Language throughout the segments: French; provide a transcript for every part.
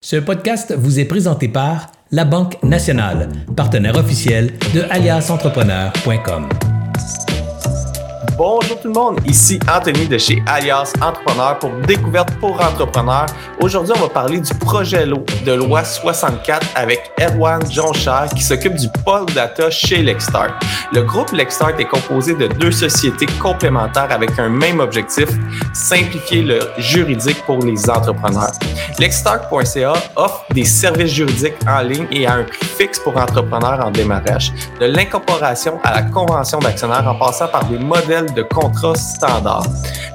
Ce podcast vous est présenté par La Banque Nationale, partenaire officiel de aliasentrepreneur.com. Bonjour tout le monde, ici Anthony de chez Alias Entrepreneur pour Découverte pour Entrepreneurs. Aujourd'hui, on va parler du projet de loi 64 avec Erwan Jonchard qui s'occupe du pôle data chez Lexstart. Le groupe Lexstart est composé de deux sociétés complémentaires avec un même objectif, simplifier le juridique pour les entrepreneurs. Lexstart.ca offre des services juridiques en ligne et à un prix fixe pour entrepreneurs en démarrage, de l'incorporation à la convention d'actionnaire en passant par des modèles de contrats standards.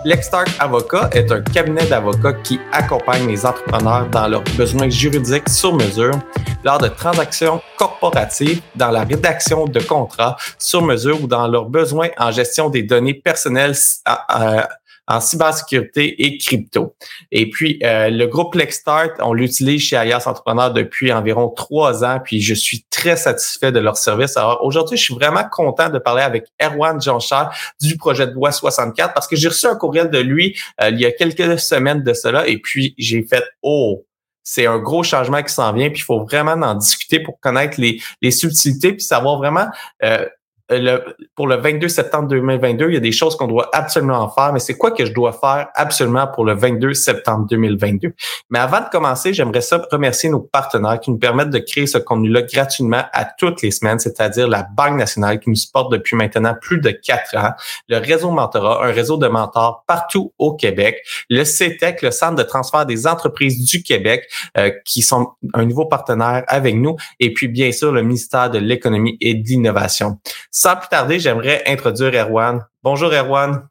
Lexstart Avocat est un cabinet d'avocats qui accompagne les entrepreneurs dans leurs besoins juridiques sur mesure lors de transactions corporatives, dans la rédaction de contrats sur mesure ou dans leurs besoins en gestion des données personnelles en cybersécurité et crypto. Et puis, euh, le groupe Lexstart, on l'utilise chez Alias Entrepreneur depuis environ trois ans, puis je suis très satisfait de leur service. Alors, aujourd'hui, je suis vraiment content de parler avec Erwan Jean-Charles du projet de loi 64 parce que j'ai reçu un courriel de lui euh, il y a quelques semaines de cela et puis j'ai fait « Oh! » c'est un gros changement qui s'en vient, puis il faut vraiment en discuter pour connaître les, les subtilités, puis savoir vraiment euh, le, pour le 22 septembre 2022, il y a des choses qu'on doit absolument faire, mais c'est quoi que je dois faire absolument pour le 22 septembre 2022? Mais avant de commencer, j'aimerais ça remercier nos partenaires qui nous permettent de créer ce contenu-là gratuitement à toutes les semaines, c'est-à-dire la Banque nationale qui nous supporte depuis maintenant plus de quatre ans, le réseau Mentorat, un réseau de mentors partout au Québec, le CETEC, le Centre de transfert des entreprises du Québec, euh, qui sont un nouveau partenaire avec nous, et puis bien sûr le ministère de l'économie et de l'innovation. Sans plus tarder, j'aimerais introduire Erwan. Bonjour Erwan.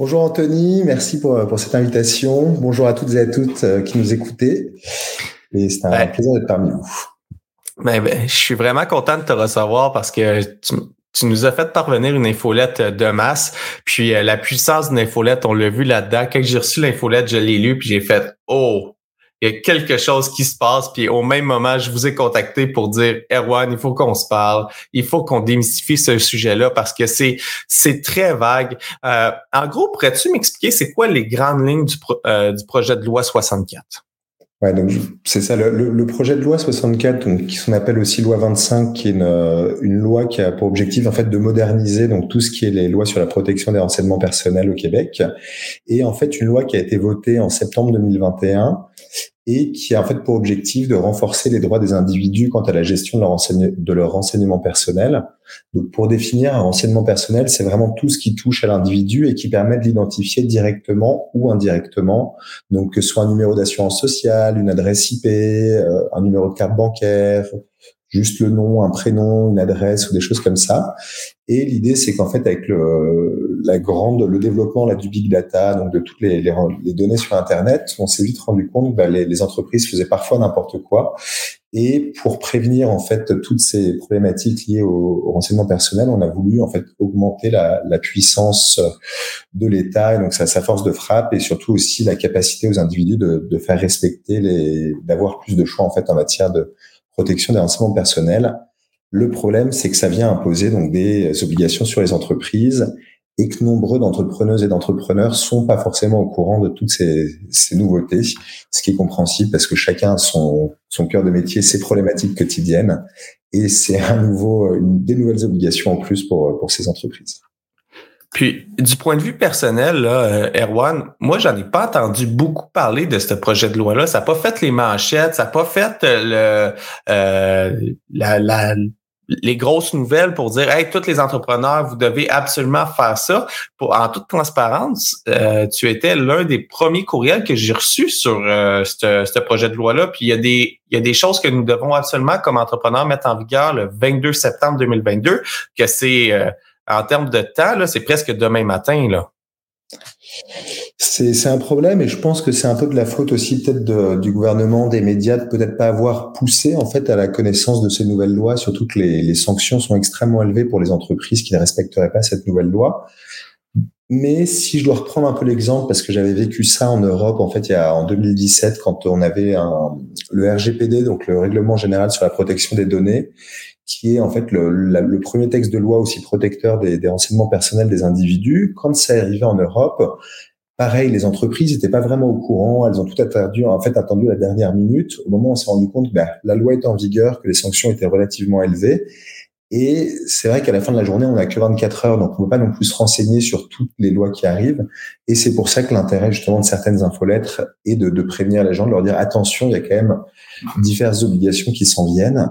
Bonjour Anthony, merci pour, pour cette invitation. Bonjour à toutes et à toutes euh, qui nous écoutez. Et c'est un plaisir d'être parmi vous. Ben, ben, je suis vraiment content de te recevoir parce que tu, tu nous as fait parvenir une infolette de masse. Puis euh, la puissance d'une infolette, on l'a vu là-dedans. Quand j'ai reçu l'infolette, je l'ai lu puis j'ai fait Oh, il y a quelque chose qui se passe, puis au même moment, je vous ai contacté pour dire Erwan, il faut qu'on se parle, il faut qu'on démystifie ce sujet-là parce que c'est c'est très vague. Euh, en gros, pourrais-tu m'expliquer c'est quoi les grandes lignes du, euh, du projet de loi 64? Ouais, donc c'est ça. Le, le, projet de loi 64, donc, qui s'appelle aussi loi 25, qui est une, une, loi qui a pour objectif en fait de moderniser donc tout ce qui est les lois sur la protection des renseignements personnels au Québec, et en fait une loi qui a été votée en septembre 2021 et qui a en fait pour objectif de renforcer les droits des individus quant à la gestion de leur, de leur renseignement personnel. Donc pour définir un renseignement personnel, c'est vraiment tout ce qui touche à l'individu et qui permet de l'identifier directement ou indirectement. Donc que ce soit un numéro d'assurance sociale, une adresse IP, euh, un numéro de carte bancaire, juste le nom, un prénom, une adresse ou des choses comme ça. Et l'idée, c'est qu'en fait, avec le, la grande, le développement là, du big data, donc de toutes les, les, les données sur Internet, on s'est vite rendu compte que bah, les, les, entreprises faisaient parfois n'importe quoi. Et pour prévenir en fait toutes ces problématiques liées au, au renseignement personnel, on a voulu en fait augmenter la, la puissance de l'État et donc sa, sa, force de frappe et surtout aussi la capacité aux individus de, de faire respecter les, d'avoir plus de choix en fait en matière de protection des renseignements personnels. Le problème, c'est que ça vient imposer donc des obligations sur les entreprises et que nombreux d'entrepreneuses et d'entrepreneurs sont pas forcément au courant de toutes ces, ces, nouveautés, ce qui est compréhensible parce que chacun a son, son cœur de métier, ses problématiques quotidiennes, et c'est un nouveau, une, des nouvelles obligations en plus pour, pour ces entreprises. Puis, du point de vue personnel, là, euh, Erwan, moi, j'en ai pas entendu beaucoup parler de ce projet de loi-là. Ça n'a pas fait les manchettes, ça n'a pas fait euh, le, euh, la, la, les grosses nouvelles pour dire, hey, tous les entrepreneurs, vous devez absolument faire ça. Pour, en toute transparence, euh, tu étais l'un des premiers courriels que j'ai reçus sur euh, ce projet de loi-là. Puis il y a des il y a des choses que nous devons absolument, comme entrepreneurs, mettre en vigueur le 22 septembre 2022, que c'est en termes de temps, c'est presque demain matin. Là. C'est un problème et je pense que c'est un peu de la faute aussi peut-être du gouvernement, des médias, de peut-être pas avoir poussé en fait à la connaissance de ces nouvelles lois, surtout que les, les sanctions sont extrêmement élevées pour les entreprises qui ne respecteraient pas cette nouvelle loi. Mais si je dois reprendre un peu l'exemple, parce que j'avais vécu ça en Europe, en fait, il y a en 2017, quand on avait un, le RGPD, donc le Règlement général sur la protection des données, qui est en fait le, le, premier texte de loi aussi protecteur des, des, renseignements personnels des individus. Quand ça est arrivé en Europe, Pareil, les entreprises n'étaient pas vraiment au courant, elles ont tout attendu, en fait attendu la dernière minute, au moment où on s'est rendu compte ben, la loi était en vigueur, que les sanctions étaient relativement élevées. Et c'est vrai qu'à la fin de la journée, on n'a que 24 heures, donc on ne peut pas non plus se renseigner sur toutes les lois qui arrivent. Et c'est pour ça que l'intérêt justement de certaines infolettres est de, de prévenir les gens, de leur dire attention, il y a quand même diverses obligations qui s'en viennent.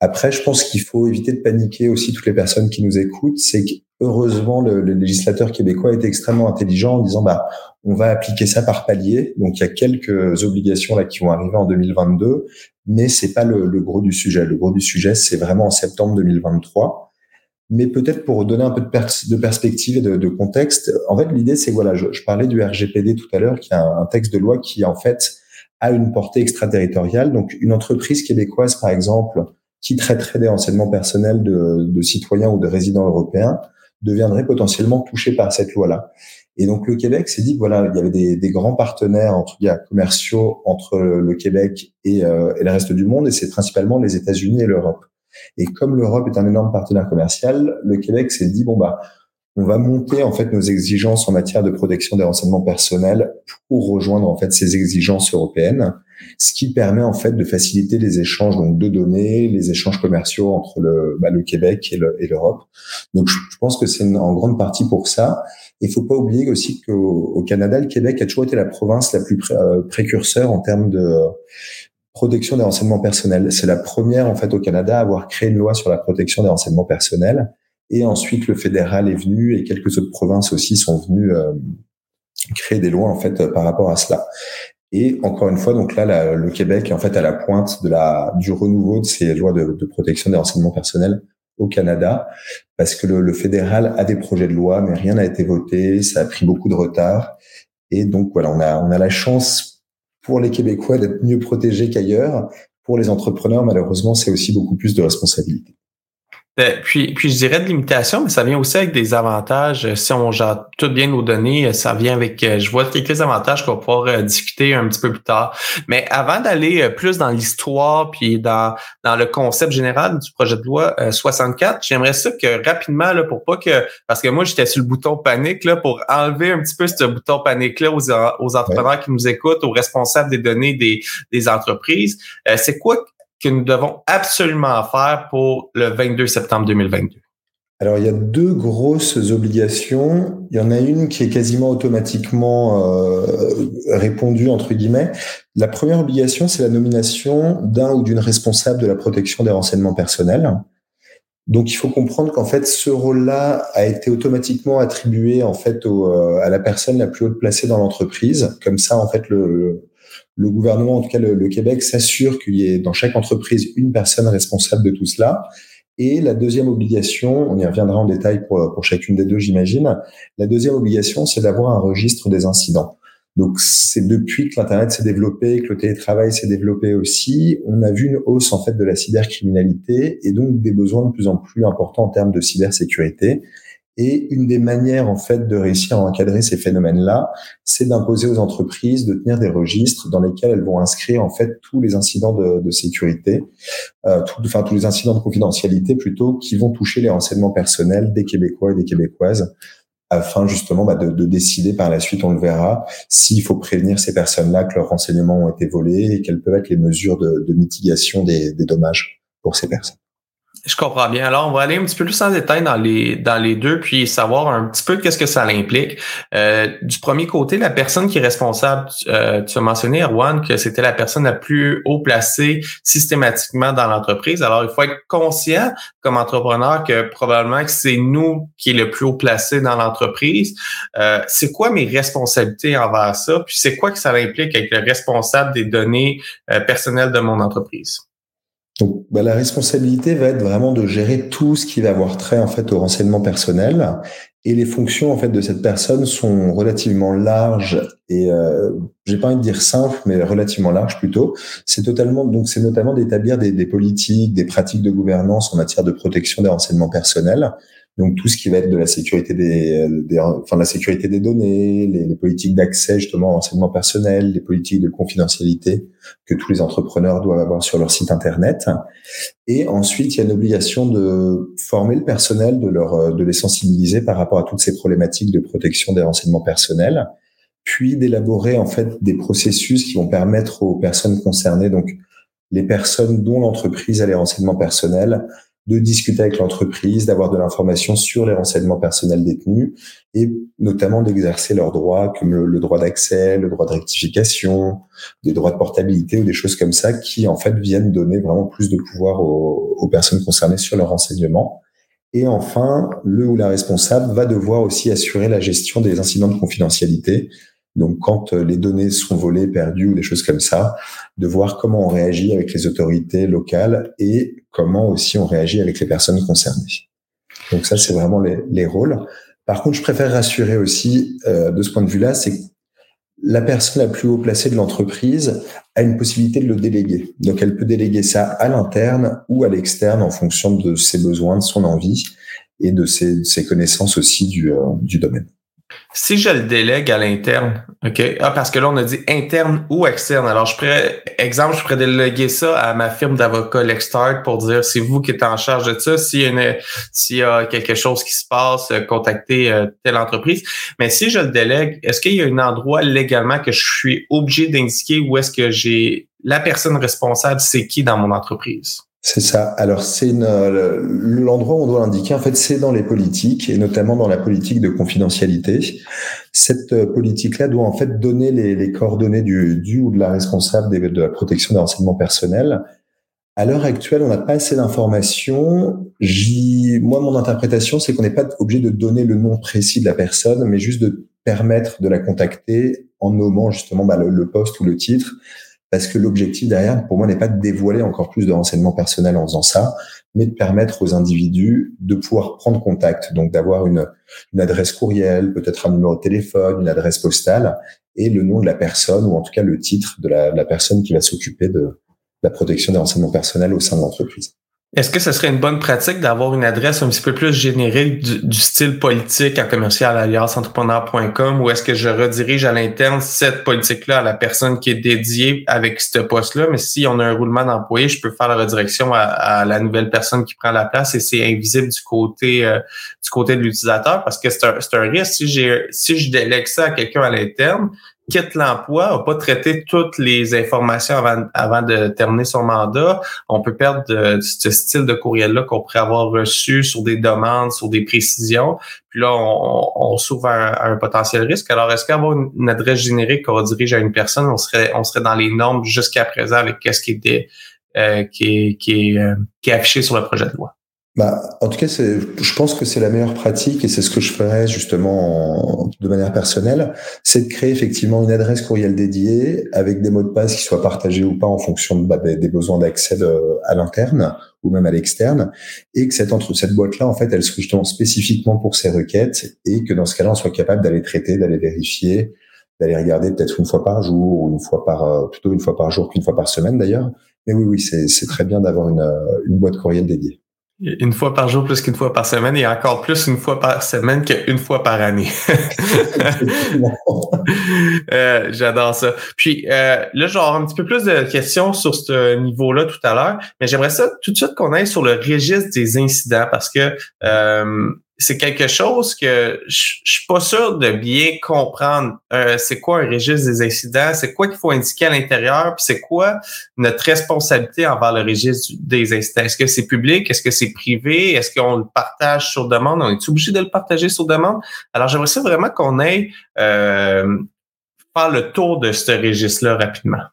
Après, je pense qu'il faut éviter de paniquer aussi toutes les personnes qui nous écoutent. C'est que heureusement, le, le, législateur québécois été extrêmement intelligent en disant, bah, on va appliquer ça par palier. Donc, il y a quelques obligations là qui vont arriver en 2022, mais c'est pas le, le, gros du sujet. Le gros du sujet, c'est vraiment en septembre 2023. Mais peut-être pour donner un peu de, de perspective et de, de, contexte, en fait, l'idée, c'est voilà, je, je, parlais du RGPD tout à l'heure, qui est un, un, texte de loi qui en fait a une portée extraterritoriale. Donc, une entreprise québécoise, par exemple, qui traiterait des renseignements personnels de, de citoyens ou de résidents européens deviendrait potentiellement touché par cette loi-là. Et donc le Québec s'est dit voilà, il y avait des, des grands partenaires entre commerciaux entre le Québec et, euh, et, le reste du monde, et c'est principalement les États-Unis et l'Europe. Et comme l'Europe est un énorme partenaire commercial, le Québec s'est dit bon bah on va monter en fait nos exigences en matière de protection des renseignements personnels pour rejoindre en fait ces exigences européennes ce qui permet en fait de faciliter les échanges donc de données, les échanges commerciaux entre le, bah, le Québec et l'Europe. donc je, pense que c'est en grande partie pour ça. Il faut pas oublier aussi qu'au au Canada, le Québec a toujours été la province la plus euh, précurseur en termes de protection des renseignements personnels. C'est la première en fait au Canada à avoir créé une loi sur la protection des renseignements personnels. Et ensuite, le fédéral est venu et quelques autres provinces aussi sont venues euh, créer des lois en fait par rapport à cela. Et encore une fois, donc là, le Québec est en fait à la pointe de la du renouveau de ces lois de, protection des renseignements personnels au Canada, parce que le, le, fédéral a des projets de loi, mais rien n'a été voté, ça a pris beaucoup de retard, et donc voilà, on a on a la chance pour les Québécois d'être mieux protégés qu'ailleurs. Pour les entrepreneurs, malheureusement, c'est aussi beaucoup plus de responsabilités. Euh, puis, puis je dirais de limitation, mais ça vient aussi avec des avantages. Euh, si on gère tout bien nos données, euh, ça vient avec, je vois quelques avantages qu'on va pouvoir discuter un petit peu plus tard. Mais avant d'aller plus dans l'histoire puis dans, dans le concept général du projet de loi 64, j'aimerais ça que rapidement, là, pour pas que, parce que moi, j'étais sur le bouton panique, là, pour enlever un petit peu ce bouton panique-là aux, aux entrepreneurs qui nous écoutent, aux responsables des données des, des entreprises. c'est quoi que nous devons absolument faire pour le 22 septembre 2022? Alors, il y a deux grosses obligations. Il y en a une qui est quasiment automatiquement euh, répondue, entre guillemets. La première obligation, c'est la nomination d'un ou d'une responsable de la protection des renseignements personnels. Donc, il faut comprendre qu'en fait, ce rôle-là a été automatiquement attribué en fait au, euh, à la personne la plus haute placée dans l'entreprise. Comme ça, en fait, le, le gouvernement, en tout cas le, Québec, s'assure qu'il y ait dans chaque entreprise une personne responsable de tout cela. Et la deuxième obligation, on y reviendra en détail pour, pour chacune des deux, j'imagine. La deuxième obligation, c'est d'avoir un registre des incidents. Donc c'est depuis que l'internet s'est développé, que le télétravail s'est développé aussi, on a vu une hausse en fait de la cybercriminalité et donc des besoins de plus en plus importants en termes de cybersécurité. Et une des manières, en fait, de réussir à encadrer ces phénomènes-là, c'est d'imposer aux entreprises de tenir des registres dans lesquels elles vont inscrire, en fait, tous les incidents de, sécurité, euh, enfin, tous les incidents de confidentialité, plutôt, qui vont toucher les renseignements personnels des Québécois et des Québécoises afin justement bah, de, de, décider par la suite, on le verra, s'il faut prévenir ces personnes-là que leurs renseignements ont été volés et quelles peuvent être les mesures de, mitigation des dommages pour ces personnes. Je comprends bien. Alors, on va aller un petit peu plus en détail dans les dans les deux, puis savoir un petit peu qu'est-ce que ça implique. Euh, du premier côté, la personne qui est responsable, euh, tu as mentionné, Erwan, que c'était la personne la plus haut placée systématiquement dans l'entreprise. Alors, il faut être conscient comme entrepreneur que probablement que c'est nous qui est le plus haut placé dans l'entreprise. Euh, c'est quoi mes responsabilités envers ça? Puis c'est quoi que ça implique avec le responsable des données euh, personnelles de mon entreprise? Donc, bah, la responsabilité va être vraiment de gérer tout ce qui va avoir trait en fait au renseignement personnel. Et les fonctions en fait de cette personne sont relativement larges et euh, j'ai pas envie de dire simples, mais relativement larges plutôt. C'est totalement donc c'est notamment d'établir des, des, politiques, des pratiques de gouvernance en matière de protection des renseignements personnels, donc tout ce qui va être de la sécurité des, des enfin la sécurité des données, les, politiques d'accès justement au renseignement personnel, les politiques de confidentialité que tous les entrepreneurs doivent avoir sur leur site internet. Et ensuite, il y a une obligation de former le personnel, de leur de les sensibiliser par rapport à toutes ces problématiques de protection des renseignements personnels puis d'élaborer en fait des processus qui vont permettre aux personnes concernées, donc les personnes dont l'entreprise a les renseignements personnels, de discuter avec l'entreprise, d'avoir de l'information sur les renseignements personnels détenus et notamment d'exercer leurs droits comme le, droit d'accès, le droit de rectification, des droits de portabilité ou des choses comme ça qui en fait viennent donner vraiment plus de pouvoir aux, aux personnes concernées sur leurs renseignements. Et enfin, le ou la responsable va devoir aussi assurer la gestion des incidents de confidentialité, donc, quand euh, les données sont volées, perdues ou des choses comme ça, de voir comment on réagit avec les autorités locales et comment aussi on réagit avec les personnes concernées. Donc ça, c'est vraiment les, les, rôles. Par contre, je préfère rassurer aussi euh, de ce point de vue-là, c'est que la personne la plus haut placée de l'entreprise a une possibilité de le déléguer. Donc, elle peut déléguer ça à l'interne ou à l'externe en fonction de ses besoins, de son envie et de ses, ses connaissances aussi du, euh, du domaine. Si je le délègue à l'interne, OK? Ah, parce que là, on a dit interne ou externe. Alors, je pourrais, exemple, je pourrais déléguer ça à ma firme d'avocat Lextart pour dire c'est vous qui êtes en charge de ça. S'il y a, s'il y a quelque chose qui se passe, euh, contactez euh, telle entreprise. Mais si je le délègue, est-ce qu'il y a un endroit légalement que je suis obligé d'indiquer où est-ce que j'ai la personne responsable, c'est qui dans mon entreprise? C'est ça. Alors c'est euh, l'endroit où on doit l'indiquer. En fait, c'est dans les politiques et notamment dans la politique de confidentialité. Cette euh, politique-là doit en fait donner les, coordonnées du, du, ou de la responsable de la protection des renseignements personnels. À l'heure actuelle, on n'a pas assez d'informations. Moi, mon interprétation, c'est qu'on n'est pas obligé de donner le nom précis de la personne, mais juste de permettre de la contacter en nommant justement bah, le poste ou le titre parce que l'objectif derrière, pour moi, n'est pas de dévoiler encore plus de renseignements personnels en faisant ça, mais de permettre aux individus de pouvoir prendre contact, donc d'avoir une, adresse courriel, peut-être un numéro de téléphone, une adresse postale, et le nom de la personne, ou en tout cas le titre de la personne qui va s'occuper de la protection des renseignements personnels au sein de l'entreprise. Est-ce que ce serait une bonne pratique d'avoir une adresse un petit peu plus générique du, style politique à commercial entrepreneur.com ou est-ce que je redirige à l'interne cette politique-là à la personne qui est dédiée avec ce poste-là? Mais si on a un roulement d'employés, je peux faire la redirection à, la nouvelle personne qui prend la place et c'est invisible du côté euh, du côté de l'utilisateur parce que c'est un, un risque. Si j'ai si je délègue ça à quelqu'un à l'interne, quitte l'emploi, n'a pas traité toutes les informations avant, avant de terminer son mandat, on peut perdre de, ce style de courriel-là qu'on pourrait avoir reçu sur des demandes, sur des précisions. Puis là, on, on s'ouvre à, un potentiel risque. Alors, est-ce qu'avoir une, adresse générique qu'on redirige à une personne, on serait, on serait dans les normes jusqu'à présent avec qu'est-ce qui était euh, qui, est, qui, est, euh, qui est affiché sur le projet de loi? Bah, en tout cas, je pense que c'est la meilleure pratique et c'est ce que je ferais justement de manière personnelle, c'est de créer effectivement une adresse courriel dédiée avec des mots de passe qui soient partagés ou pas en fonction de, bah, des, besoins d'accès à l'interne ou même à l'externe, et que cette entre cette boîte-là, en fait, elle soit justement spécifiquement pour ces requêtes et que dans ce cas-là, on soit capable d'aller traiter, d'aller vérifier, d'aller regarder peut-être une fois par jour ou une fois par euh, plutôt une fois par jour qu'une fois par semaine d'ailleurs. Mais oui, oui, c'est très bien d'avoir une, une boîte courriel dédiée. Une fois par jour plus qu'une fois par semaine et encore plus une fois par semaine qu'une fois par année. euh, J'adore ça. Puis euh, là, j'aurai un petit peu plus de questions sur ce niveau-là tout à l'heure, mais j'aimerais ça tout de suite qu'on aille sur le registre des incidents parce que euh, c'est quelque chose que je, suis pas sûr de bien comprendre. Euh, c'est quoi un registre des incidents? C'est quoi qu'il faut indiquer à l'intérieur? Puis c'est quoi notre responsabilité envers le registre des incidents? Est-ce que c'est public? Est-ce que c'est privé? Est-ce qu'on le partage sur demande? On est obligé de le partager sur demande? Alors j'aimerais vraiment qu'on aille euh, faire le tour de ce registre-là rapidement.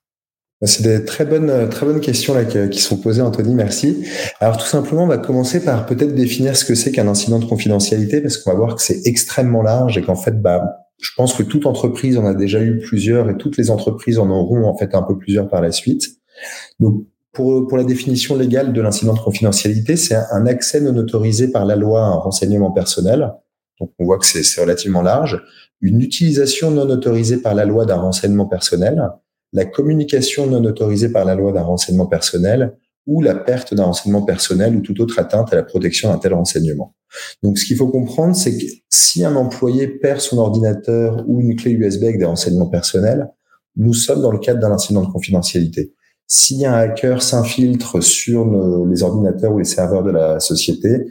Bah, c'est des très bonnes, très bonnes questions là qui sont posées, Anthony. Merci. Alors tout simplement, on va commencer par peut-être définir ce que c'est qu'un incident de confidentialité, parce qu'on va voir que c'est extrêmement large et qu'en fait, bah, je pense que toute entreprise en a déjà eu plusieurs et toutes les entreprises en auront en fait un peu plusieurs par la suite. Donc pour, pour la définition légale de l'incident de confidentialité, c'est un accès non autorisé par la loi à un renseignement personnel. Donc on voit que c'est relativement large. Une utilisation non autorisée par la loi d'un renseignement personnel la communication non autorisée par la loi d'un renseignement personnel ou la perte d'un renseignement personnel ou toute autre atteinte à la protection d'un tel renseignement. Donc, ce qu'il faut comprendre, c'est que si un employé perd son ordinateur ou une clé USB avec des renseignements personnels, nous sommes dans le cadre d'un incident de confidentialité. Si un hacker s'infiltre sur les ordinateurs ou les serveurs de la société,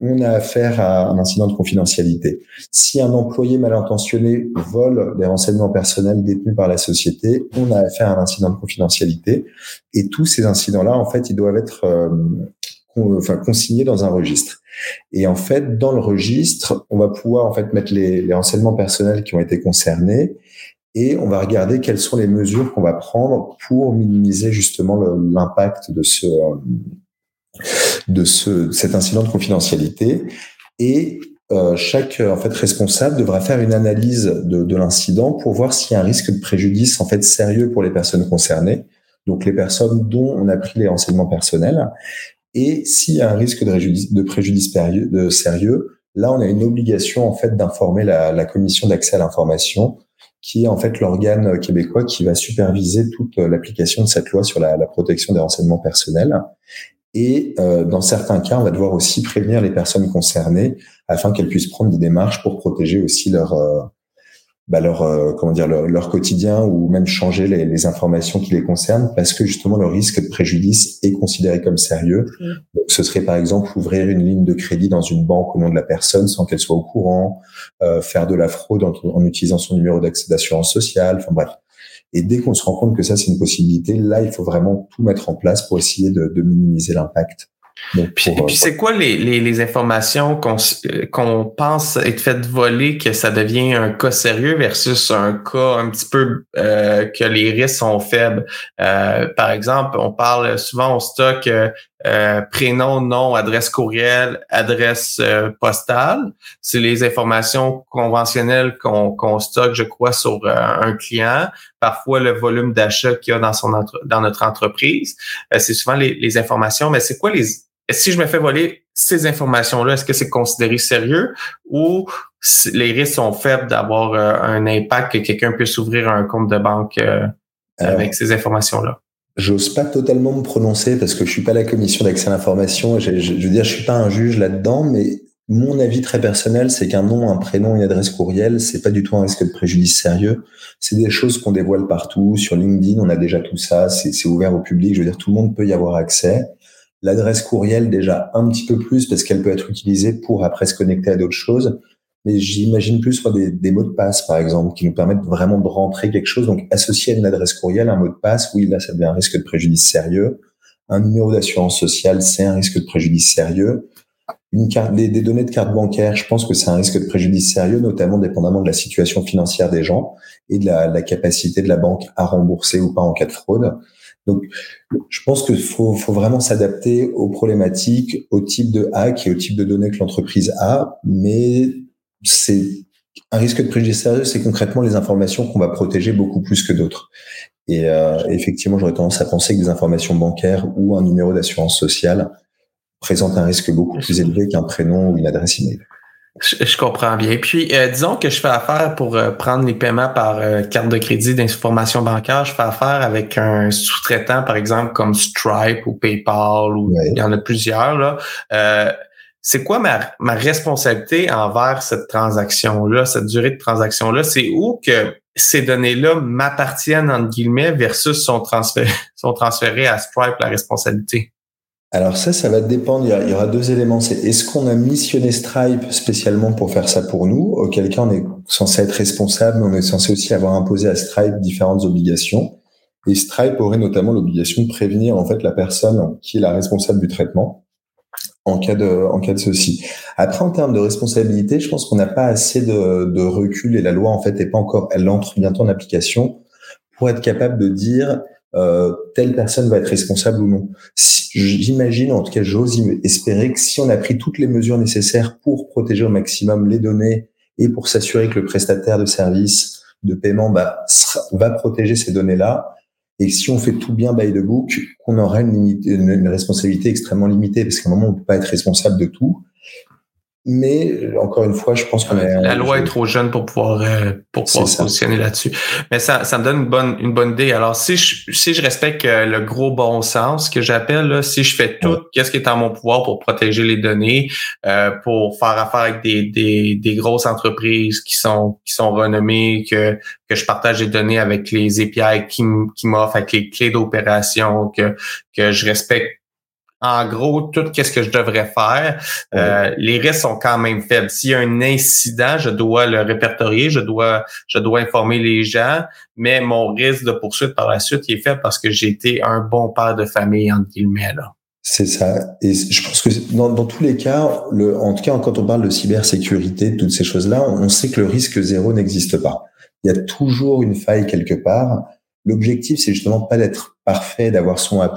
on a affaire à un incident de confidentialité. Si un employé mal intentionné vole des renseignements personnels détenus par la société, on a affaire à un incident de confidentialité. Et tous ces incidents-là, en fait, ils doivent être euh, enfin, consignés dans un registre. Et en fait, dans le registre, on va pouvoir en fait mettre les, les renseignements personnels qui ont été concernés et on va regarder quelles sont les mesures qu'on va prendre pour minimiser justement l'impact de ce de ce cet incident de confidentialité et euh, chaque en fait responsable devra faire une analyse de, de l'incident pour voir s'il y a un risque de préjudice en fait sérieux pour les personnes concernées, donc les personnes dont on a pris les renseignements personnels, et s'il y a un risque de, préjudice, de préjudice sérieux, là on a une obligation en fait d'informer la, la commission d'accès à l'information qui est en fait l'organe québécois qui va superviser toute l'application de cette loi sur la, la protection des renseignements personnels. Et euh, dans certains cas, on va devoir aussi prévenir les personnes concernées afin qu'elles puissent prendre des démarches pour protéger aussi leur, euh, bah leur euh, comment dire leur, quotidien ou même changer les, les, informations qui les concernent parce que justement le risque de préjudice est considéré comme sérieux. Mmh. Donc, ce serait par exemple ouvrir une ligne de crédit dans une banque au nom de la personne sans qu'elle soit au courant, euh, faire de la fraude en, en utilisant son numéro d'assurance sociale, enfin bref. Et dès qu'on se rend compte que ça c'est une possibilité, là il faut vraiment tout mettre en place pour essayer de, de minimiser l'impact puis, puis euh, c'est quoi les, les, les informations qu'on qu'on pense être faites voler que ça devient un cas sérieux versus un cas un petit peu euh, que les risques sont faibles? Euh, par exemple, on parle souvent au stock euh, prénom, nom, adresse courriel, adresse postale. C'est les informations conventionnelles qu'on qu'on stocke, je crois, sur un client. Parfois le volume d'achat qu'il y a dans son dans notre entreprise. c'est souvent les, les informations, mais c'est quoi les si je me fais voler ces informations-là, est-ce que c'est considéré sérieux ou les risques sont faibles d'avoir euh, un impact que quelqu'un puisse ouvrir un compte de banque euh, avec ces informations-là? J'ose pas totalement me prononcer parce que je suis pas la commission d'accès à l'information. Je, veux dire, je suis pas un juge là-dedans, mais mon avis très personnel, c'est qu'un nom, un prénom, une adresse courriel, c'est pas du tout un risque de préjudice sérieux. C'est des choses qu'on dévoile partout. Sur LinkedIn, on a déjà tout ça. C'est ouvert au public. Je veux dire, tout le monde peut y avoir accès. L'adresse courriel déjà un petit peu plus parce qu'elle peut être utilisée pour après se connecter à d'autres choses. Mais j'imagine plus des, des, mots de passe, par exemple, qui nous permettent vraiment de rentrer quelque chose. Donc, associer à une adresse courriel un mot de passe, oui, là, ça devient un risque de préjudice sérieux. Un numéro d'assurance sociale, c'est un risque de préjudice sérieux. Une carte, des, données de carte bancaire, je pense que c'est un risque de préjudice sérieux, notamment dépendamment de la situation financière des gens et de la, la capacité de la banque à rembourser ou pas en cas de fraude. Donc, je pense qu'il faut, faut, vraiment s'adapter aux problématiques, au type de hack et au type de données que l'entreprise a. Mais c'est un risque de préjudice sérieux, c'est concrètement les informations qu'on va protéger beaucoup plus que d'autres. Et euh, effectivement, j'aurais tendance à penser que des informations bancaires ou un numéro d'assurance sociale présentent un risque beaucoup plus élevé qu'un prénom ou une adresse email. Je, comprends bien. Puis, euh, disons que je fais affaire pour euh, prendre les paiements par carte de crédit d'information bancaire. Je fais affaire avec un sous-traitant, par exemple, comme Stripe ou PayPal, ou il y en a plusieurs. Là. C'est quoi ma, ma responsabilité envers cette transaction-là, cette durée de transaction-là? C'est où que ces données-là m'appartiennent, entre guillemets, versus sont transférées, sont transférées à Stripe, la responsabilité? Alors ça, ça va dépendre. Il y, aura deux éléments. C'est est-ce qu'on a missionné Stripe spécialement pour faire ça pour nous? Auquel cas, on est censé être responsable, mais on est censé aussi avoir imposé à Stripe différentes obligations. Et Stripe aurait notamment l'obligation de prévenir en fait la personne qui est la responsable du traitement en cas de en cas de ceci. Après, en termes de responsabilité, je pense qu'on n'a pas assez de, de recul et la loi en fait est pas encore. Elle entre bientôt en application pour être capable de dire euh, telle personne va être responsable ou non. J'imagine, en tout cas, j'ose espérer que si on a pris toutes les mesures nécessaires pour protéger au maximum les données et pour s'assurer que le prestataire de service de paiement bah, va protéger ces données-là, et si on fait tout bien by the book, qu'on aura une, une, responsabilité extrêmement limitée, parce qu'à un moment, on ne peut pas être responsable de tout. Mais encore une fois, je pense que la loi est trop jeune pour pouvoir euh, pour pouvoir se positionner là-dessus. Mais ça, ça me donne une bonne une bonne idée. Alors si je si je respecte euh, le gros bon sens que j'appelle, si je fais tout, qu'est-ce qui est en mon pouvoir pour protéger les données, euh, pour faire affaire avec des, des, des grosses entreprises qui sont qui sont renommées, que que je partage les données avec les API qui qui m'offrent, avec les clés d'opération, que que je respecte en gros tout qu'est-ce que je devrais faire. Euh, les risques sont quand même faibles. S'il y a un incident, je dois le répertorier, je dois, je dois informer les gens, mais mon risque de poursuite par la suite il est faible parce que j'ai été un bon père de famille entre guillemets là. C'est ça. Et je pense que dans, dans, tous les cas, le, en tout cas, quand on parle de cybersécurité, toutes ces choses-là, on sait que le risque zéro n'existe pas. Il y a toujours une faille quelque part. L'objectif, c'est justement pas d'être parfait, d'avoir son A+,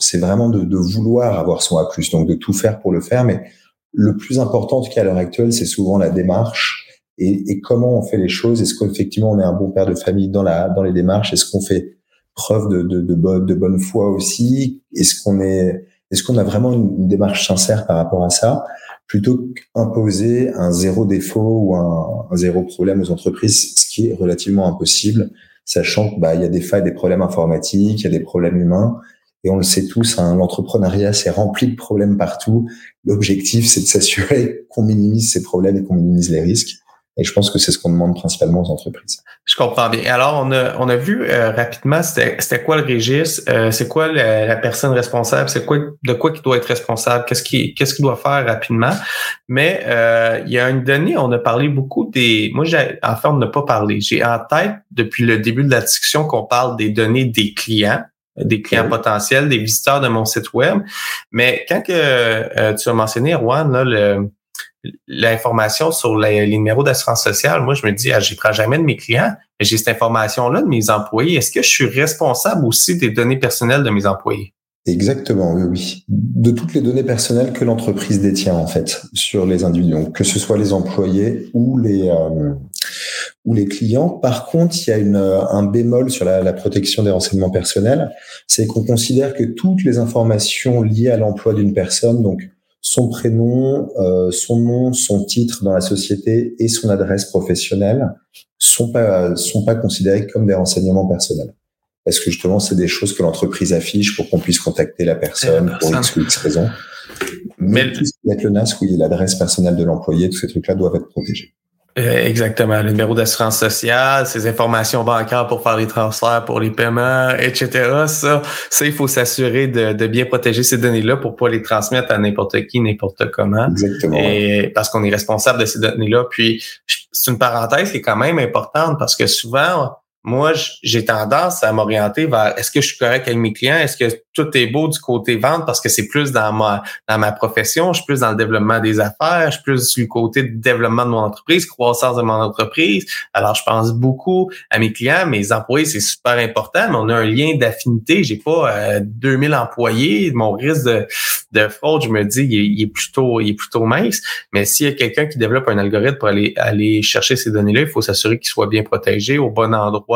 c'est vraiment de, de, vouloir avoir son A+, donc de tout faire pour le faire. Mais le plus important, en tout cas à l'heure actuelle, c'est souvent la démarche et, et, comment on fait les choses. Est-ce qu'effectivement on est un bon père de famille dans la dans les démarches? Est-ce qu'on fait preuve de, de, de, bonne, de bonne foi aussi? Est-ce qu'on est est-ce a vraiment une, démarche sincère par rapport à ça? Plutôt qu'imposer un zéro défaut ou un, zéro problème aux entreprises, ce qui est relativement impossible sachant qu'il bah, y a des failles, des problèmes informatiques, il y a des problèmes humains. Et on le sait tous, hein, l'entrepreneuriat, c'est rempli de problèmes partout. L'objectif, c'est de s'assurer qu'on minimise ces problèmes et qu'on minimise les risques. Et je pense que c'est ce qu'on demande principalement aux entreprises. Je comprends bien. Alors, on a, on a vu euh, rapidement, c'était quoi le registre, euh, c'est quoi la, personne responsable, c'est quoi de quoi qui doit être responsable, qu'est-ce qui qu'est-ce qu'il doit faire rapidement? Mais euh, il y a une donnée, on a parlé beaucoup des. Moi, j'ai en fait, on n'a pas parlé. J'ai en tête depuis le début de la discussion qu'on parle des données des clients des clients potentiels, des visiteurs de mon site web. Mais quand que tu as mentionné, Erwan, là, le, l'information sur les, numéros d'assurance sociale, moi, je me dis, ah, j'y prends jamais de mes clients, mais j'ai cette information-là de mes employés. Est-ce que je suis responsable aussi des données personnelles de mes employés? Exactement, oui, oui. De toutes les données personnelles que l'entreprise détient, en fait, sur les individus, que ce soit les employés ou les, euh, ou les clients. Par contre, il y a une, un bémol sur la, la protection des renseignements personnels, c'est qu'on considère que toutes les informations liées à l'emploi d'une personne, donc son prénom, euh, son nom, son titre dans la société et son adresse professionnelle sont pas sont pas considérés comme des renseignements personnels. Parce que justement, c'est des choses que l'entreprise affiche pour qu'on puisse contacter la personne pour X ou X raison. Mais, Mais tout ce qui est le NAS, oui, l'adresse personnelle de l'employé, tous ces trucs-là doivent être protégés. Euh, exactement. Le numéro d'assurance sociale, ses informations bancaires pour faire les transferts, pour les paiements, etc. Ça, ça il faut s'assurer de, de, bien protéger ces données-là pour pas les transmettre à n'importe qui, n'importe comment. Exactement. Et parce qu'on est responsable de ces données-là. Puis, c'est une parenthèse qui est quand même importante parce que souvent, moi, j'ai tendance à m'orienter vers est-ce que je suis correct avec mes clients? Est-ce que tout est beau du côté vente? Parce que c'est plus dans ma dans ma profession, je suis plus dans le développement des affaires, je suis plus du côté de développement de mon entreprise, croissance de mon entreprise. Alors, je pense beaucoup à mes clients, mes employés, c'est super important, mais on a un lien d'affinité. J'ai pas euh, 2000 employés, mon risque de, de fraude, je me dis, il est, plutôt il est plutôt mince. Mais s'il y a quelqu'un qui développe un algorithme pour aller aller chercher ces données-là, il faut s'assurer qu'il soit bien protégé au bon endroit,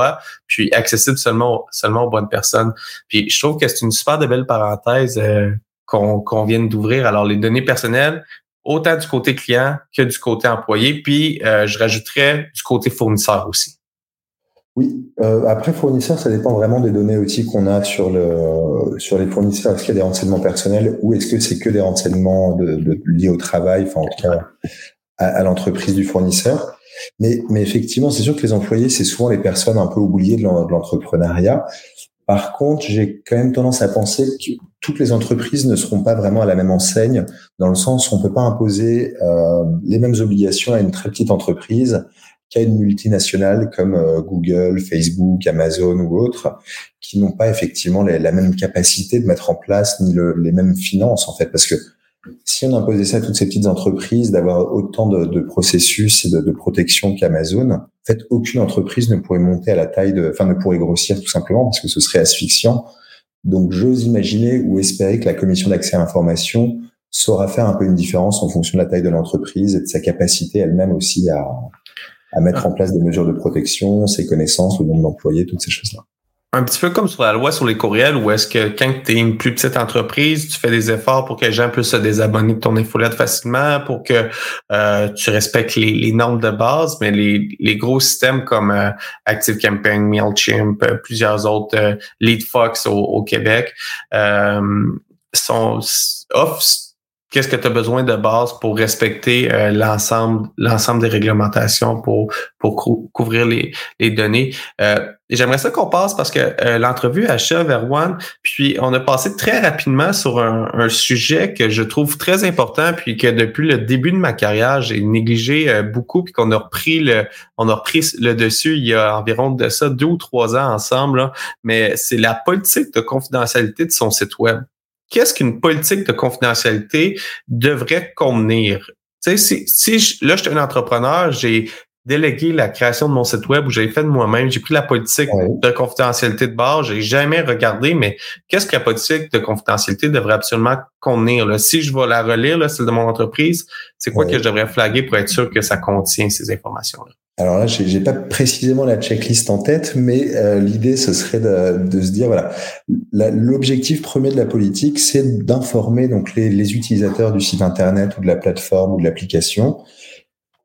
puis accessible seulement seulement aux bonnes personnes. Puis je trouve que c'est une super de belles parenthèses euh, qu'on vient d'ouvrir. Alors, les données personnelles, autant du côté client que du côté employé. Puis, euh, je rajouterais du côté fournisseur aussi. Oui, euh, après fournisseur, ça dépend vraiment des données aussi qu'on a sur le sur les fournisseurs. Est-ce qu'il y a des renseignements personnels ou est-ce que c'est que des renseignements liés au travail, enfin en tout cas à, l'entreprise du fournisseur. Mais, mais effectivement, c'est sûr que les employés, c'est souvent les personnes un peu oubliées de l'entrepreneuriat. Par contre, j'ai quand même tendance à penser que toutes les entreprises ne seront pas vraiment à la même enseigne, dans le sens où on peut pas imposer euh, les mêmes obligations à une très petite entreprise qu'à une multinationale comme euh, Google, Facebook, Amazon ou autres, qui n'ont pas effectivement la même capacité de mettre en place ni les mêmes finances en fait, parce que si on imposait ça à toutes ces petites entreprises, d'avoir autant de, de, processus et de, de protection qu'Amazon, en fait, aucune entreprise ne pourrait monter à la taille de, enfin, ne pourrait grossir tout simplement parce que ce serait asphyxiant. Donc, j'ose imaginer ou espérer que la commission d'accès à l'information saura faire un peu une différence en fonction de la taille de l'entreprise et de sa capacité elle-même aussi à, à mettre en place des mesures de protection, ses connaissances, le nombre d'employés, toutes ces choses-là un petit peu comme sur la loi sur les courriels, où est-ce que quand tu es une plus petite entreprise, tu fais des efforts pour que les gens puissent se désabonner de ton infolette facilement, pour que euh, tu respectes les, normes de base, mais les, les gros systèmes comme euh, ActiveCampaign, MailChimp, euh, plusieurs autres, euh, LeadFox au, au Québec, sont offrent qu'est-ce que tu as besoin de base pour respecter euh, l'ensemble l'ensemble des réglementations pour pour couvrir les, les données. Euh, J'aimerais ça qu'on passe parce que euh, l'entrevue achève One, puis on a passé très rapidement sur un, un, sujet que je trouve très important, puis que depuis le début de ma carrière, j'ai négligé euh, beaucoup, puis qu'on a repris le on a repris le dessus il y a environ de ça deux ou trois ans ensemble. mais c'est la politique de confidentialité de son site web qu'est-ce qu'une politique de confidentialité devrait contenir? Tu sais, si, si là, je suis un entrepreneur, j'ai délégué la création de mon site web où j'ai fait de moi-même, j'ai pris la politique de confidentialité de base, j'ai jamais regardé, mais qu'est-ce que la politique de confidentialité devrait absolument contenir? Là? Si je vais la relire, là, celle de mon entreprise, c'est quoi que je devrais flaguer pour être sûr que ça contient ces informations-là? Alors là, j'ai pas précisément la checklist en tête, mais euh, l'idée ce serait de, de, se dire voilà, l'objectif premier de la politique, c'est d'informer donc les, les, utilisateurs du site internet ou de la plateforme ou de l'application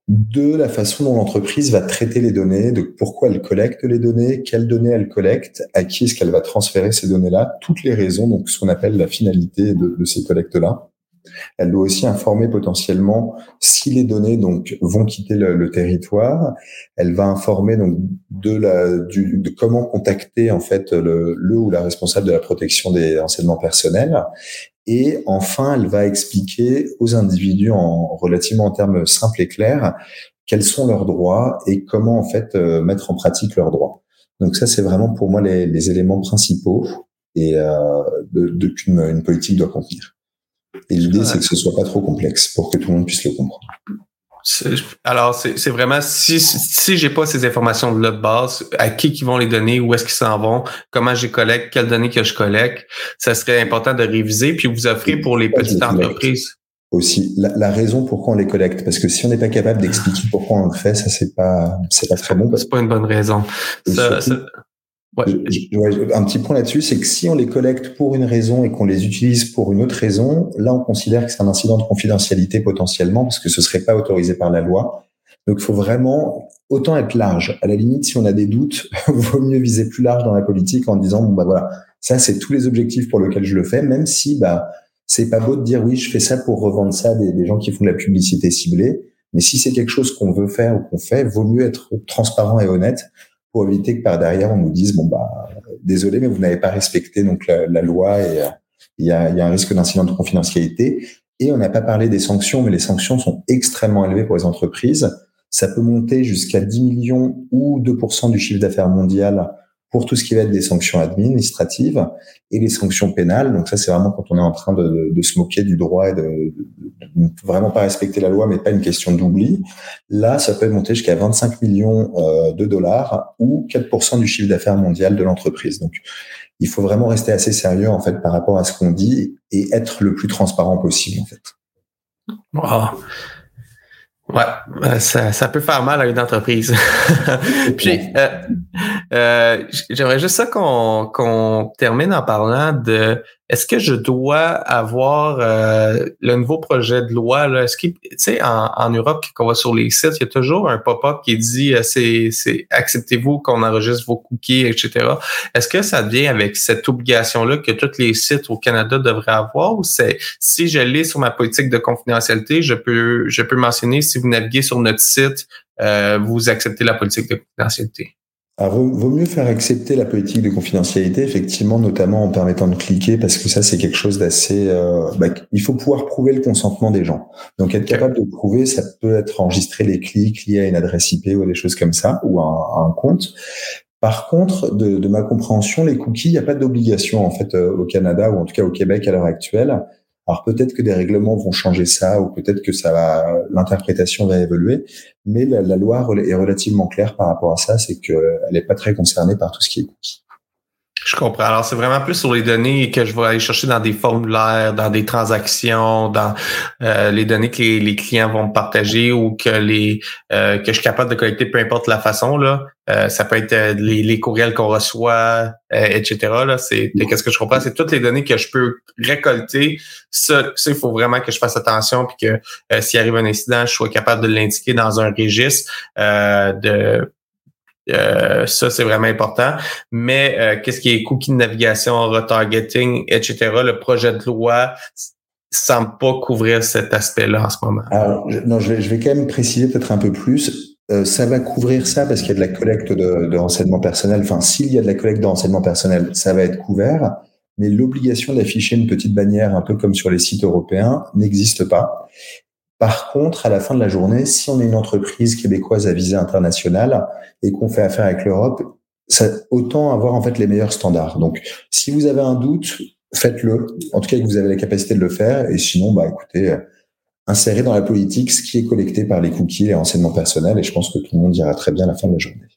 de la façon dont l'entreprise va traiter les données, de pourquoi elle collecte les données, quelles données elle collecte, à qui est-ce qu'elle va transférer ces données-là, toutes les raisons, donc ce qu'on appelle la finalité de, ces collectes-là. Elle doit aussi informer potentiellement si les données donc vont quitter le, territoire. Elle va informer donc de la du, de comment contacter en fait le, le ou la responsable de la protection des renseignements personnels. Et enfin, elle va expliquer aux individus en relativement en termes simples et clairs quels sont leurs droits et comment en fait euh, mettre en pratique leurs droits. Donc ça, c'est vraiment pour moi les, les éléments principaux et euh, de, de qu'une une politique doit contenir. Et l'idée, c'est que ce soit pas trop complexe pour que tout le monde puisse le comprendre. Alors, c'est vraiment si, si j'ai pas ces informations de base, à qui qui vont les donner, où est-ce qu'ils s'en vont, comment je collecte, quelles données que je collecte, ça serait important de réviser puis vous offrir pour les petites entreprises. Aussi, la, la, raison pourquoi on les collecte, parce que si on n'est pas capable d'expliquer pourquoi on le fait, ça c'est pas c'est pas très bon. C'est pas une bonne raison. Ça, ça, un petit point là-dessus, c'est que si on les collecte pour une raison et qu'on les utilise pour une autre raison, là, on considère que c'est un incident de confidentialité potentiellement parce que ce serait pas autorisé par la loi. Donc, il faut vraiment autant être large. À la limite, si on a des doutes, vaut mieux viser plus large dans la politique en disant bon bah voilà, ça c'est tous les objectifs pour lesquels je le fais, même si bah c'est pas beau de dire oui, je fais ça pour revendre ça des, des gens qui font de la publicité ciblée. Mais si c'est quelque chose qu'on veut faire ou qu'on fait, vaut mieux être transparent et honnête pour éviter que par derrière on nous dise bon bah désolé mais vous n'avez pas respecté donc la, loi et euh, il y, a, y a, un risque d'incident de confidentialité. Et on n'a pas parlé des sanctions mais les sanctions sont extrêmement élevées pour les entreprises. Ça peut monter jusqu'à 10 millions ou 2% du chiffre d'affaires mondial pour tout ce qui va être des sanctions administratives et les sanctions pénales. Donc ça, c'est vraiment quand on est en train de, se moquer du droit et de, de, vraiment pas respecter la loi, mais pas une question d'oubli. Là, ça peut monter jusqu'à 25 millions euh, de dollars ou 4% du chiffre d'affaires mondial de l'entreprise. Donc il faut vraiment rester assez sérieux en fait par rapport à ce qu'on dit et être le plus transparent possible en fait. Ouais, euh, ça, ça peut faire mal à une entreprise. Puis, euh, euh, j'aimerais juste ça qu'on qu'on termine en parlant de est-ce que je dois avoir euh, le nouveau projet de loi là? Est-ce qu'il, tu sais, en, en Europe, quand on va sur les sites, il y a toujours un pop-up qui dit euh, c'est c'est acceptez-vous qu'on enregistre vos cookies, etc. Est-ce que ça vient avec cette obligation là que tous les sites au Canada devraient avoir ou c'est si je l'ai sur ma politique de confidentialité, je peux je peux mentionner si vous naviguez sur notre site, euh, vous acceptez la politique de confidentialité? Alors, vaut, mieux faire accepter la politique de confidentialité, effectivement, notamment en permettant de cliquer, parce que ça, c'est quelque chose d'assez... Euh, bah, il faut pouvoir prouver le consentement des gens. Donc, être capable de prouver, ça peut être enregistrer les clics liés à une adresse IP ou des choses comme ça, ou à un, compte. Par contre, de, de, ma compréhension, les cookies, il n'y a pas d'obligation, en fait, euh, au Canada, ou en tout cas au Québec à l'heure actuelle, alors peut-être que des règlements vont changer ça, ou peut-être que ça va, l'interprétation va évoluer, mais la, loi est relativement claire par rapport à ça, c'est qu'elle n'est pas très concernée par tout ce qui est cookies. Je comprends. Alors, c'est vraiment plus sur les données que je vais aller chercher dans des formulaires, dans des transactions, dans euh, les données que les, clients vont me partager ou que les euh, que je suis capable de collecter, peu importe la façon. Là, euh, ça peut être les, les courriels qu'on reçoit, etc. Là, c'est qu'est-ce que je comprends, c'est toutes les données que je peux récolter. Ça, il faut vraiment que je fasse attention puis que s'il arrive un incident, je sois capable de l'indiquer dans un registre de euh, ça, c'est vraiment important. Mais euh, qu'est-ce qui est cookie de navigation, retargeting, etc., le projet de loi, semble pas couvrir cet aspect-là en ce moment. Alors, non, je vais, je vais quand même préciser peut-être un peu plus. Euh, ça va couvrir ça parce qu'il y a de la collecte de, de renseignements personnels. Enfin, s'il y a de la collecte de renseignements personnels, ça va être couvert. Mais l'obligation d'afficher une petite bannière, un peu comme sur les sites européens, n'existe pas. Par contre, à la fin de la journée, si on est une entreprise québécoise à visée internationale et qu'on fait affaire avec l'Europe, autant avoir en fait les meilleurs standards. Donc, si vous avez un doute, faites-le. En tout cas, que vous avez la capacité de le faire. Et sinon, bah, écoutez, insérer dans la politique ce qui est collecté par les cookies, les renseignements personnels, et je pense que tout le monde ira très bien à la fin de la journée.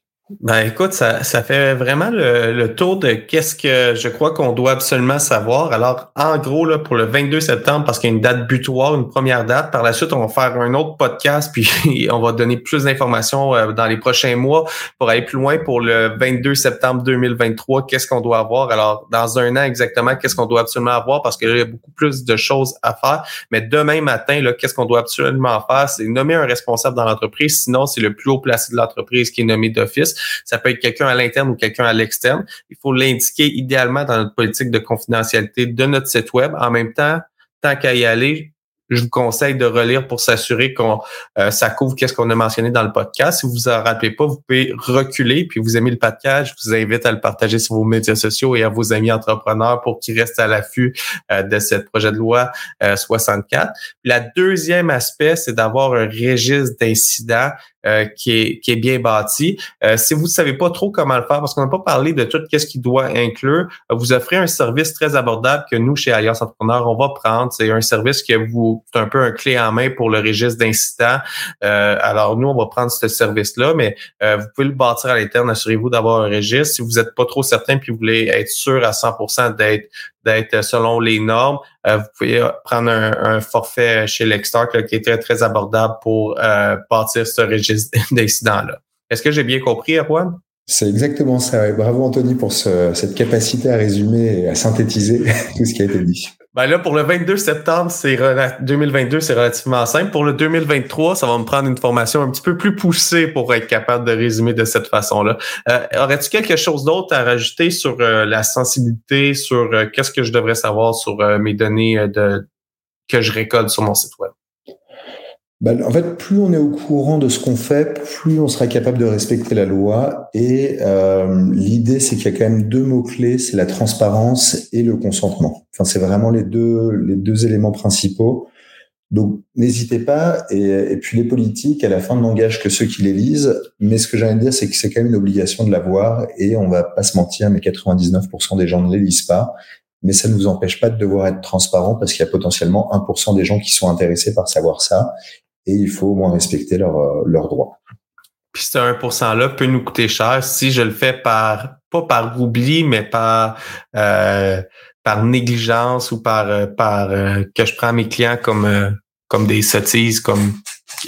Ben écoute, ça, ça fait vraiment le, le tour de qu'est-ce que je crois qu'on doit absolument savoir. Alors, en gros, là, pour le 22 septembre, parce qu'il y a une date butoir, une première date, par la suite, on va faire un autre podcast, puis on va donner plus d'informations euh, dans les prochains mois pour aller plus loin pour le 22 septembre 2023. Qu'est-ce qu'on doit avoir? Alors, dans un an exactement, qu'est-ce qu'on doit absolument avoir? Parce qu'il y a beaucoup plus de choses à faire. Mais demain matin, qu'est-ce qu'on doit absolument faire? C'est nommer un responsable dans l'entreprise. Sinon, c'est le plus haut placé de l'entreprise qui est nommé d'office. Ça peut être quelqu'un à l'interne ou quelqu'un à l'externe. Il faut l'indiquer idéalement dans notre politique de confidentialité de notre site web. En même temps, tant qu'à y aller, je vous conseille de relire pour s'assurer qu'on euh, ça couvre qu'est-ce qu'on a mentionné dans le podcast. Si vous vous en rappelez pas, vous pouvez reculer puis vous aimez le podcast, je vous invite à le partager sur vos médias sociaux et à vos amis entrepreneurs pour qu'ils restent à l'affût euh, de ce projet de loi 64. Euh, la deuxième aspect, c'est d'avoir un registre d'incidents euh, qui, est, qui est bien bâti. Euh, si vous ne savez pas trop comment le faire, parce qu'on n'a pas parlé de tout ce qu'il doit inclure, vous offrez un service très abordable que nous, chez Alliance Entrepreneur, on va prendre. C'est un service que vous, c'est un peu un clé en main pour le registre d'incidents. Euh, alors, nous, on va prendre ce service-là, mais vous pouvez le bâtir à l'interne. Assurez-vous d'avoir un registre. Si vous n'êtes pas trop certain puis vous voulez être sûr à 100 d'être d'être selon les normes. Euh, vous pouvez prendre un, forfait chez Lextark qui est très, très abordable pour euh, bâtir ce registre d'incidents-là. Est-ce que j'ai bien compris, Erwan? C'est exactement ça. Bravo Anthony pour cette capacité à résumer et à synthétiser tout ce qui a été dit. Ben là, pour le 22 septembre, c'est 2022, c'est relativement simple. Pour le 2023, ça va me prendre une formation un petit peu plus poussée pour être capable de résumer de cette façon-là. Euh, Aurais-tu quelque chose d'autre à rajouter sur euh, la sensibilité, sur euh, qu'est-ce que je devrais savoir sur euh, mes données de, que je récolte sur mon site web? Ben, en fait, plus on est au courant de ce qu'on fait, plus on sera capable de respecter la loi. Et euh, l'idée, c'est qu'il y a quand même deux mots clés, c'est la transparence et le consentement. Enfin, c'est vraiment les deux les deux éléments principaux. Donc, n'hésitez pas. Et, puis les politiques, à la fin, n'engagent que ceux qui les lisent. Mais ce que j'ai envie de dire, c'est que c'est quand même une obligation de l'avoir. Et on va pas se mentir, mais 99% des gens ne les lisent pas mais ça ne vous empêche pas de devoir être transparent parce qu'il y a potentiellement 1% des gens qui sont intéressés par savoir ça et il faut au moins respecter leurs euh, leurs droits. Puis ce 1%-là peut nous coûter cher si je le fais par, pas par oubli, mais par, euh, par négligence ou par, euh, par que je prends mes clients comme, comme des sottises, comme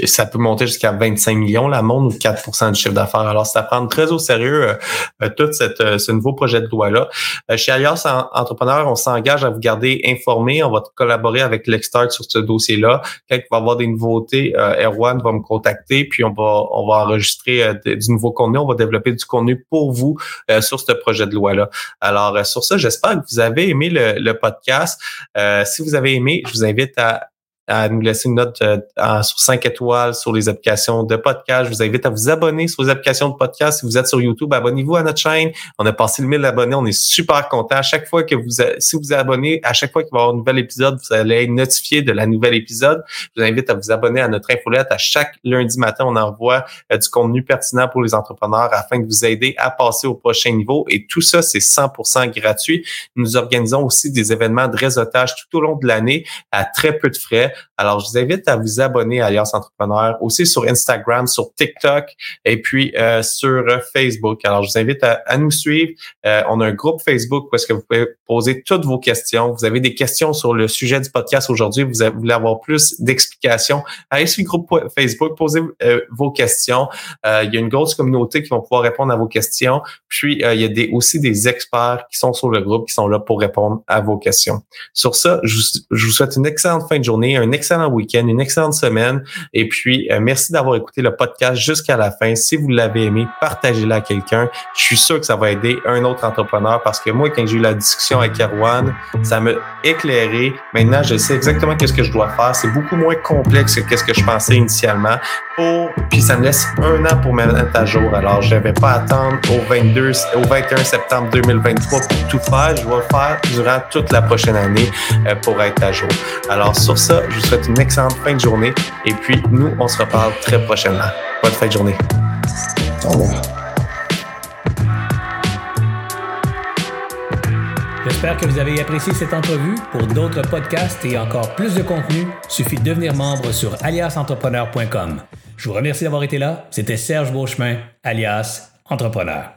ça peut monter jusqu'à 25 millions la monde ou 4% du chiffre d'affaires. Alors, c'est à prendre très au sérieux euh, euh, tout cette, euh, ce nouveau projet de loi-là. chez Alias Entrepreneur, on s'engage à vous garder informé. On va collaborer avec l'Extart sur ce dossier-là. Quand il va y avoir des nouveautés, Erwan va me contacter, puis on va, on va enregistrer du nouveau contenu. On va développer du contenu pour vous sur ce projet de loi-là. Alors, sur ça, j'espère que vous avez aimé le, le podcast. si vous avez aimé, je vous invite à à nous laisser une note euh, sur 5 étoiles sur les applications de podcast. Je vous invite à vous abonner sur les applications de podcast. Si vous êtes sur YouTube, abonnez-vous à notre chaîne. On a passé le 1000 abonnés. On est super content. À chaque fois que vous, si vous abonnez, à chaque fois qu'il va y avoir un nouvel épisode, vous allez être notifié de la nouvelle épisode. Je vous invite à vous abonner à notre infolette. À chaque lundi matin, on envoie euh, du contenu pertinent pour les entrepreneurs afin de vous aider à passer au prochain niveau. Et tout ça, c'est 100% gratuit. Nous organisons aussi des événements de réseautage tout au long de l'année à très peu de frais. Alors, je vous invite à vous abonner à Alliance Entrepreneur, aussi sur Instagram, sur TikTok et puis euh, sur Facebook. Alors, je vous invite à, nous suivre. Euh, on a un groupe Facebook où est-ce que vous pouvez poser toutes vos questions. Vous avez des questions sur le sujet du podcast aujourd'hui, vous, voulez avoir plus d'explications? Allez sur le groupe Facebook, posez euh, vos questions. il y a une grosse communauté qui vont pouvoir répondre à vos questions. Puis, il y a des, aussi des experts qui sont sur le groupe, qui sont là pour répondre à vos questions. Sur ça, je, je vous souhaite une excellente fin de journée, un excellent week-end, une excellente semaine. Et puis, euh, merci d'avoir écouté le podcast jusqu'à la fin. Si vous l'avez aimé, partagez-le à quelqu'un. Je suis sûr que ça va aider un autre entrepreneur parce que moi, quand j'ai eu la discussion avec Erwan, ça m'a éclairé. Maintenant, je sais exactement qu'est-ce que je dois faire. C'est beaucoup moins complexe que qu'est-ce que je pensais initialement. Pour, puis ça me laisse un an pour mettre à jour. Alors, je ne vais pas attendre au 22, au 21 septembre 2023 pour tout faire. Je vais le faire durant toute la prochaine année euh, pour être à jour. Alors, sur ça, je vous souhaite une excellente fin de journée. Et puis, nous, on se reparle très prochainement. Bonne fin de journée. Au revoir. J'espère que vous avez apprécié cette entrevue. Pour d'autres podcasts et encore plus de contenu, suffit de devenir membre sur aliasentrepreneur.com. Je vous remercie d'avoir été là. C'était Serge Beauchemin, alias Entrepreneur.